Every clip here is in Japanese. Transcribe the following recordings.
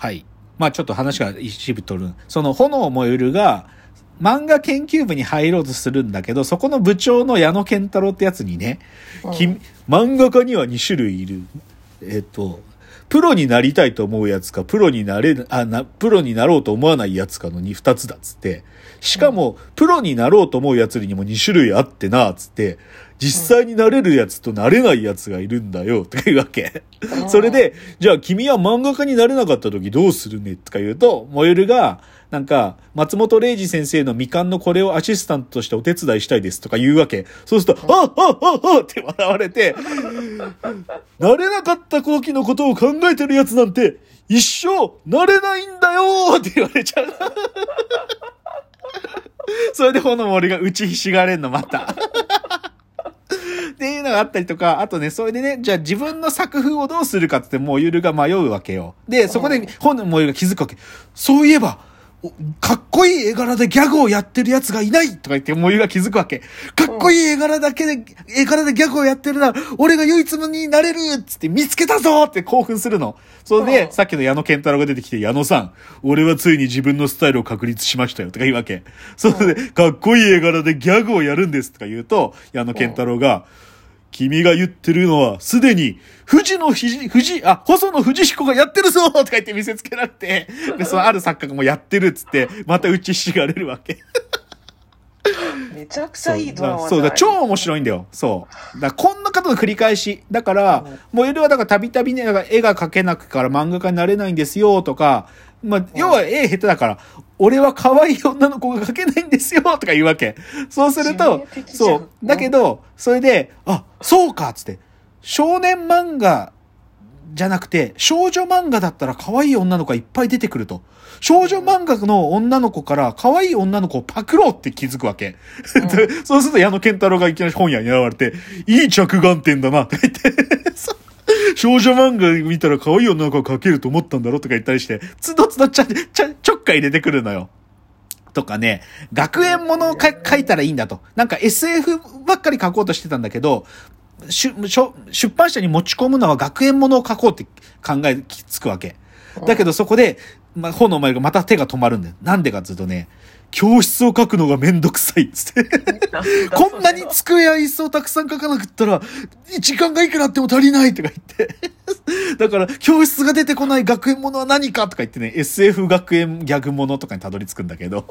はい。まあちょっと話が一部取る。その炎燃えるが、漫画研究部に入ろうとするんだけど、そこの部長の矢野健太郎ってやつにね、うん君漫画家には2種類いる。えっ、と、プロになりたいと思うやつか、プロになれ、あ、な、プロになろうと思わないやつかのに2つだっつって。しかも、プロになろうと思うやつにも2種類あってな、つって、実際になれるやつとなれないやつがいるんだよ、とか言うわけ。それで、じゃあ君は漫画家になれなかった時どうするねとか言うと、モエルが、なんか、松本零士先生の未完のこれをアシスタントとしてお手伝いしたいですとか言うわけ。そうすると、あああああって笑われて、なれなかった後期のことを考えてるやつなんて、一生なれないんだよって言われちゃう。それで炎森が打ちひしがれんの、また。っていうのがあったりとか、あとね、それでね、じゃあ自分の作風をどうするかってもうゆるが迷うわけよ。で、そこで本のもゆるが気づくわけ。そういえば、おかっこいい絵柄でギャグをやってるやつがいないとか言って、もゆが気づくわけ。かっこいい絵柄だけで、絵柄でギャグをやってるなら、俺が唯一無二になれるっつって見つけたぞって興奮するの。それで、うんさっきの矢野健太郎が出てきて、矢野さん、俺はついに自分のスタイルを確立しましたよとか言うわけ。それで、かっこいい絵柄でギャグをやるんですとか言うと、矢野健太郎が、君が言ってるのは、すでに、富士のひじ、富士、あ、細野藤彦がやってるぞとか言って見せつけられて、で、そのある作家がもうやってるっつって、また打ちひしがれるわけ。めちゃくちゃいいドラマそう、だ超面い。白いんだよ。そう。だこんな方の繰り返し。だからうん、モエルはだからたびたびね、絵が描けなくから漫画家になれないんですよとか、まあ、要は絵下手だから、俺は可愛い女の子が描けないんですよとか言うわけ。そうするとそう。だけど、それで、あ、そうかっつって、少年漫画じゃなくて、少女漫画だったら可愛い女の子がいっぱい出てくると。少女漫画の女の子から可愛い女の子をパクろうって気づくわけ。で そうすると矢野健太郎がいきなり本屋に現れて、いい着眼点だなって言って、少女漫画見たら可愛い女の子が描けると思ったんだろとか言ったりして、つどつどちゃ、ちゃ、ちょっかい入れてくるのよ。とかね、学園ものをか書いたらいいんだと。なんか SF ばっかり書こうとしてたんだけど、出版社に持ち込むのは学園ものを書こうって考えつくわけ。だけどそこで、まあ、本の前がまた手が止まるんだよ。なんでかっていうとね、教室を書くのがめんどくさいっつって。こんなに机や椅子をたくさん書かなくったら、時間がいくらあっても足りないとか言って。だから、教室が出てこない学園ものは何かとか言ってね、SF 学園ギャグものとかにたどり着くんだけど。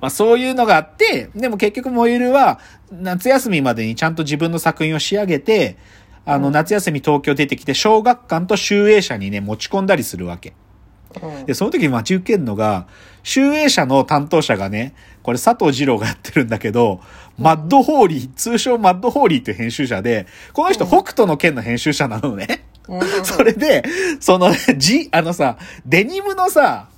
まあそういうのがあって、でも結局モイルは夏休みまでにちゃんと自分の作品を仕上げて、あの夏休み東京出てきて小学館と集英社にね持ち込んだりするわけ。うん。で、その時待ち受けるのが、集英社の担当者がね、これ佐藤二朗がやってるんだけど、マッドホーリー、通称マッドホーリーっていう編集者で、この人北斗の剣の編集者なのね。うん。それで、その、じ、あのさ、デニムのさ、うん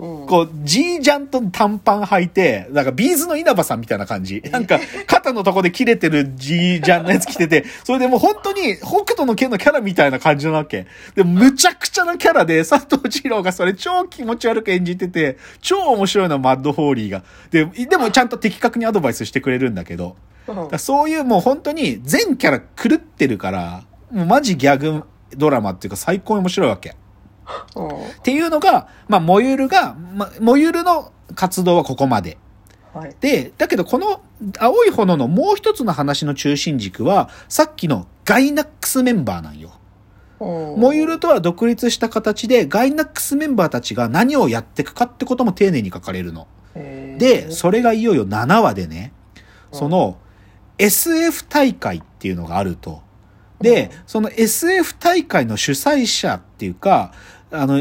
こう、ジージャンと短パン履いて、なんか B'z の稲葉さんみたいな感じ。なんか、肩のとこで切れてるジージャンのやつ着てて、それでもう本当に北斗の剣のキャラみたいな感じなわけ。で、むちゃくちゃなキャラで、佐藤二朗がそれ超気持ち悪く演じてて、超面白いの、マッドホーリーが。で、でもちゃんと的確にアドバイスしてくれるんだけど、そういうもう本当に全キャラ狂ってるから、もうマジギャグドラマっていうか最高に面白いわけ。うんっていうのが、まあ、モユルが、まあ、モユルの活動はここまで。はいで、だけどこの青い炎のもう一つの話の中心軸は、さっきのガイナックスメンバーなんよ。うんモユルとは独立した形で、ガイナックスメンバーたちが何をやっていくかってことも丁寧に書かれるの。で、それがいよいよ7話でね、その SF 大会っていうのがあると。で、その SF 大会の主催者っていうか、あの、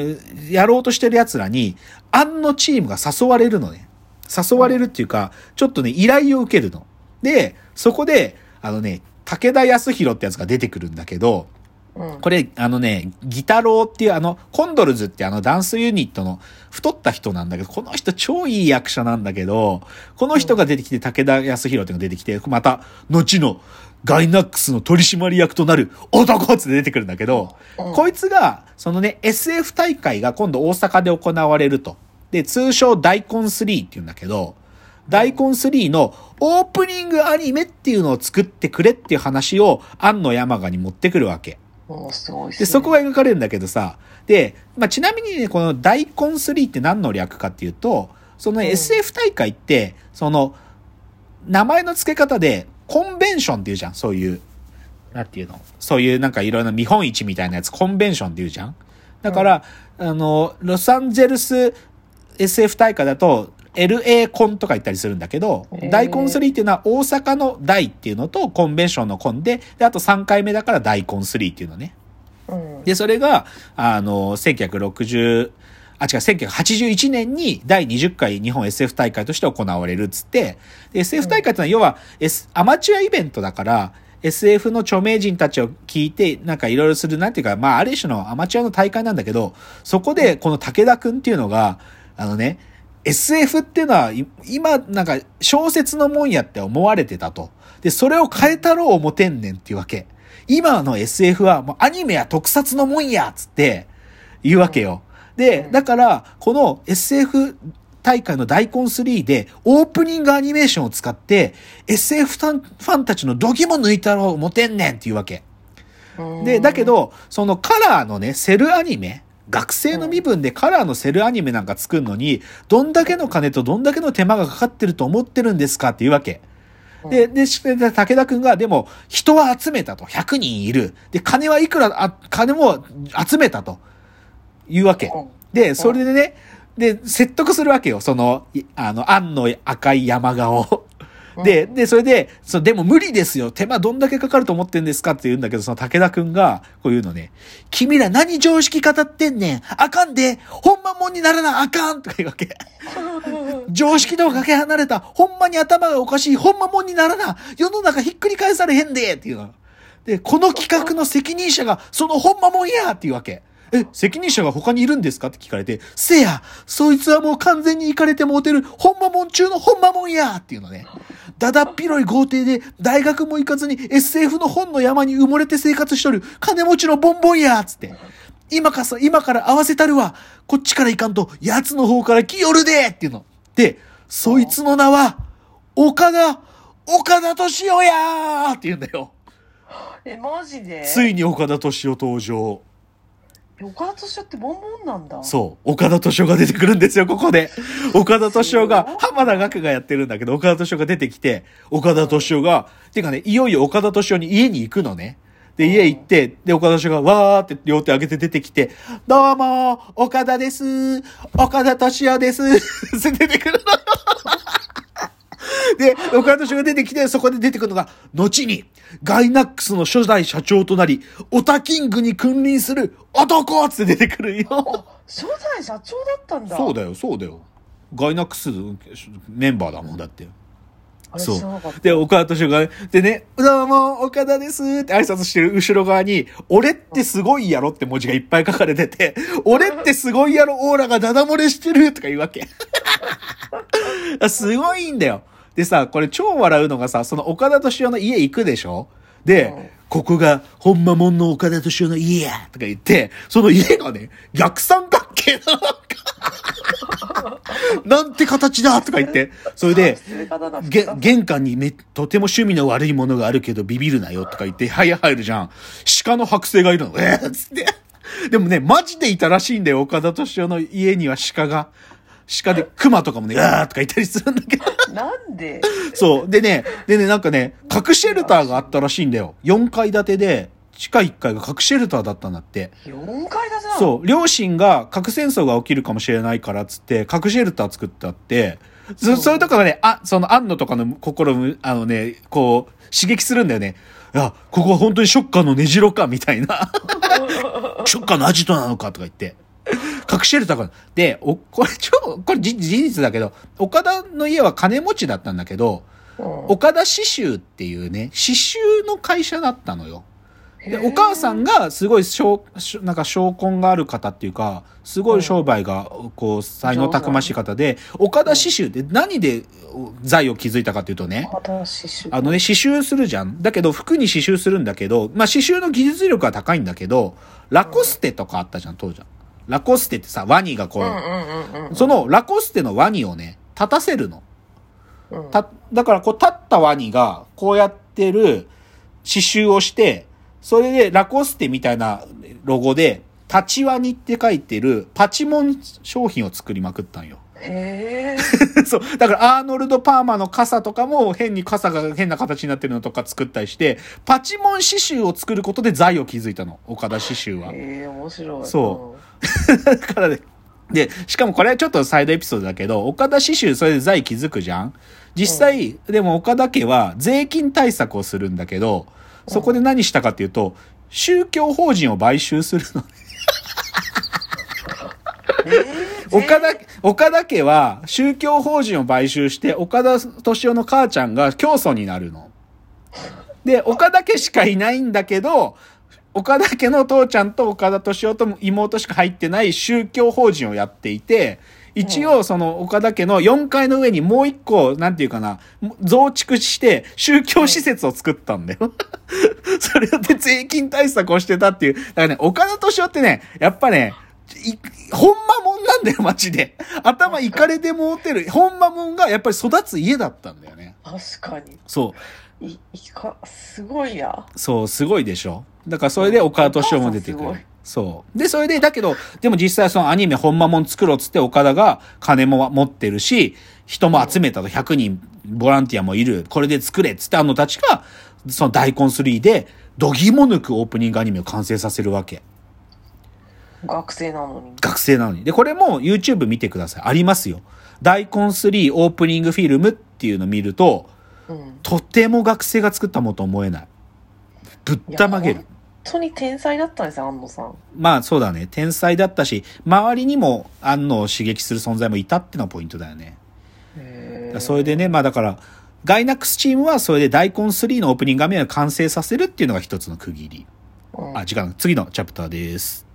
やろうとしてる奴らに、案のチームが誘われるのね。誘われるっていうか、ちょっとね、依頼を受けるの。で、そこで、あのね、武田康弘ってやつが出てくるんだけど、うんこれ、あのね、ギタローっていうあの、コンドルズってあのダンスユニットの太った人なんだけど、この人超いい役者なんだけど、この人が出てきて、武田康弘っていうのが出てきて、また、後のガイナックスの取締役となる男って出てくるんだけど、うんこいつが、そのね、SF 大会が今度大阪で行われると。で、通称大根3って言うんだけど、大根3のオープニングアニメっていうのを作ってくれっていう話を、庵野山賀に持ってくるわけ。で、ね。そこが描かれるんだけどさ、で、まあ、ちなみにね、この大根3って何の略かっていうと、そのうん SF 大会って、その、名前の付け方で、コンベンションっていうじゃん、そういう、なんていうの？そういうなんかいろいろな見本市みたいなやつ、コンベンションっていうじゃん。だから、あの、ロサンゼルス SF 大会だと、LA コンとか言ったりするんだけど、へー。大根3っていうのは大阪の大っていうのとコンベンションのコンで、で、あと3回目だから大根3っていうのね。うん。で、それが、あの、1960、あ、違う、1981年に第20回日本 SF 大会として行われるっつって、SF 大会ってのは要は、S、アマチュアイベントだから、SF の著名人たちを聞いて、なんかいろいろする、なんていうか、まあ、ある種のアマチュアの大会なんだけど、そこで、この武田くんっていうのが、あのね、SF っていうのは、今、なんか、小説のもんやって思われてたと。で、それを変えたろう思てんねんっていうわけ。今の SF は、もうアニメや特撮のもんやつって、言うわけよ。で、だから、この SF 大会の大根3で、オープニングアニメーションを使って、SF ファンファンたちのドキも抜いたろう思てんねんっていうわけ。うんで、だけ、ど、そのカラーのね、セルアニメ、学生の身分でカラーのセルアニメなんか作るのに、どんだけの金とどんだけの手間がかかってると思ってるんですかっていうわけ。で、で武田くんが、でも、人は集めたと。100人いる。で、金はいくら、あ、金も集めたと。いうわけうん。で、それでね、で、説得するわけよ。その、いあの、案の赤い山顔を。で、で、それで、そう、でも無理ですよ。手間どんだけかかると思ってんですかって言うんだけど、その武田くんが、こう言うのね。君ら何常識語ってんねん。あかんで。ほんまもんにならなあかんとか言うわけ。常識とはかけ離れた。ほんまに頭がおかしい。ほんまもんにならな。世の中ひっくり返されへんで。っていうの。で、この企画の責任者が、そのほんまもんやっていうわけ。え、責任者が他にいるんですか？って聞かれて、せや、そいつはもう完全に行かれてもうてる、ほんまもん中のほんまもんやっていうのね。だだっ広い豪邸で、大学も行かずに SF の本の山に埋もれて生活しとる、金持ちのボンボンやつって。今かさ、今から合わせたるわ。こっちから行かんと、奴の方から来よるでっていうの。で、そいつの名は、岡田、岡田敏夫やーって言うんだよ。え、マジで？ついに岡田敏夫登場。岡田敏夫ってボンボンなんだ。そう。岡田敏夫が出てくるんですよ、ここで。岡田敏夫が、浜田学がやってるんだけど、岡田敏夫が出てきて、岡田敏夫が、てかね、いよいよ岡田敏夫に家に行くのね。で、家行って、で、岡田敏夫がわーって両手上げて出てきて、どうも、岡田です。岡田敏夫です。っ て出てくるの。で、岡田敏夫が出てきて、そこで出てくるのが、後に、ガイナックスの初代社長となり、オタキングに君臨する男って出てくるよ。あ、初代社長だったんだ。そうだよ、そうだよ。ガイナックスメンバーだもん、だって。そう。で、岡田敏夫が、でね、どうも、岡田ですって挨拶してる後ろ側に、俺ってすごいやろって文字がいっぱい書かれてて、俺ってすごいやろオーラがダダ漏れしてるとか言うわけ。すごいんだよ。でさ、これ超笑うのがさ、その岡田敏夫の家行くでしょ？で、うんここが、ほんまもんの岡田敏夫の家やとか言って、その家がね、逆三角形なのか。なんて形だとか言って、それで、玄関にめ、とても趣味の悪いものがあるけどビビるなよとか言って、はい入るじゃん。鹿の剥製がいるの。えー、っつって。でもね、マジでいたらしいんだよ、岡田敏夫の家には鹿が。鹿で、熊とかもね、あーとか言ったりするんだけど。なんで？そう。でね、でね、なんかね、核シェルターがあったらしいんだよ。4階建てで、地下1階が核シェルターだったんだって。?4 階建てなの？そう、両親が核戦争が起きるかもしれないからっつって、核シェルター作ってあって、そそういうとこがね、あ、その、安野とかの心を、あのね、こう、刺激するんだよね。いや、ここは本当にショッカーの根城か、みたいな。ショッカーのアジトなのか、とか言って。核シェルターが。で、お、これ超、これ事事実だけど、岡田の家は金持ちだったんだけど、うん岡田刺繍っていうね、刺繍の会社だったのよ。で、お母さんがすごい商、しなんか商魂がある方っていうか、すごい商売が、こう、才能たくましい方で、岡田刺繍って何で財を築いたかっていうとね。あのね、刺繍するじゃん。だけど、服に刺繍するんだけど、まあ、刺繍の技術力は高いんだけど、ラコステとかあったじゃん、当時は。ラコステってさ、ワニがこう。そのラコステのワニをね、立たせるの。うん、た、だからこう立ったワニがこうやってる刺繍をして、それで、ラコステみたいなロゴで、タチワニって書いてるパチモン商品を作りまくったんよ。へえ。そう。だから、アーノルド・パーマの傘とかも変に傘が変な形になってるのとか作ったりして、パチモン刺繍を作ることで財を築いたの。岡田刺繍は。へえ、面白い。そ だからね。で、しかもこれはちょっとサイドエピソードだけど、岡田刺繍それで財築くじゃん？実際、でも岡田家は税金対策をするんだけど、そこで何したかっていうと、宗教法人を買収するの。うん。えー、岡田、岡田家は宗教法人を買収して、岡田敏夫の母ちゃんが教祖になるの。で、岡田家しかいないんだけど、岡田家の父ちゃんと岡田敏夫と妹しか入ってない宗教法人をやっていて、一応その岡田家の4階の上にもう一個、なんていうかな、増築して宗教施設を作ったんだよ。それで税金対策をしてたっていう。だからね、岡田敏夫ってね、やっぱね、いほんまもんなんだよ、マジで。頭いかれてもうてる。ほんまもんがやっぱり育つ家だったんだよね。確かに。そう。い、いか、すごいや。そう、すごいでしょ。だからそれで岡田敏夫も出てくる。そう。で、それで、だけど、でも実際そのアニメほんまもん作ろうっつって岡田が金も持ってるし、人も集めたと100人ボランティアもいる。これで作れっつってあのたちが、その大根3で、どぎも抜くオープニングアニメを完成させるわけ。学生なのに。学生なのに。で、これも YouTube 見てください。ありますよ。大根3オープニングフィルムっていうのを見ると、うん。とても学生が作ったものと思えない。ぶったまげる。本当に天才だったんですよ、安野さん。まあそうだね。天才だったし、周りにも安野を刺激する存在もいたってのがポイントだよね。それでね、まあだから、ガイナックスチームはそれで大根3のオープニング画面を完成させるっていうのが一つの区切り。うんあ、時間、次のチャプターです。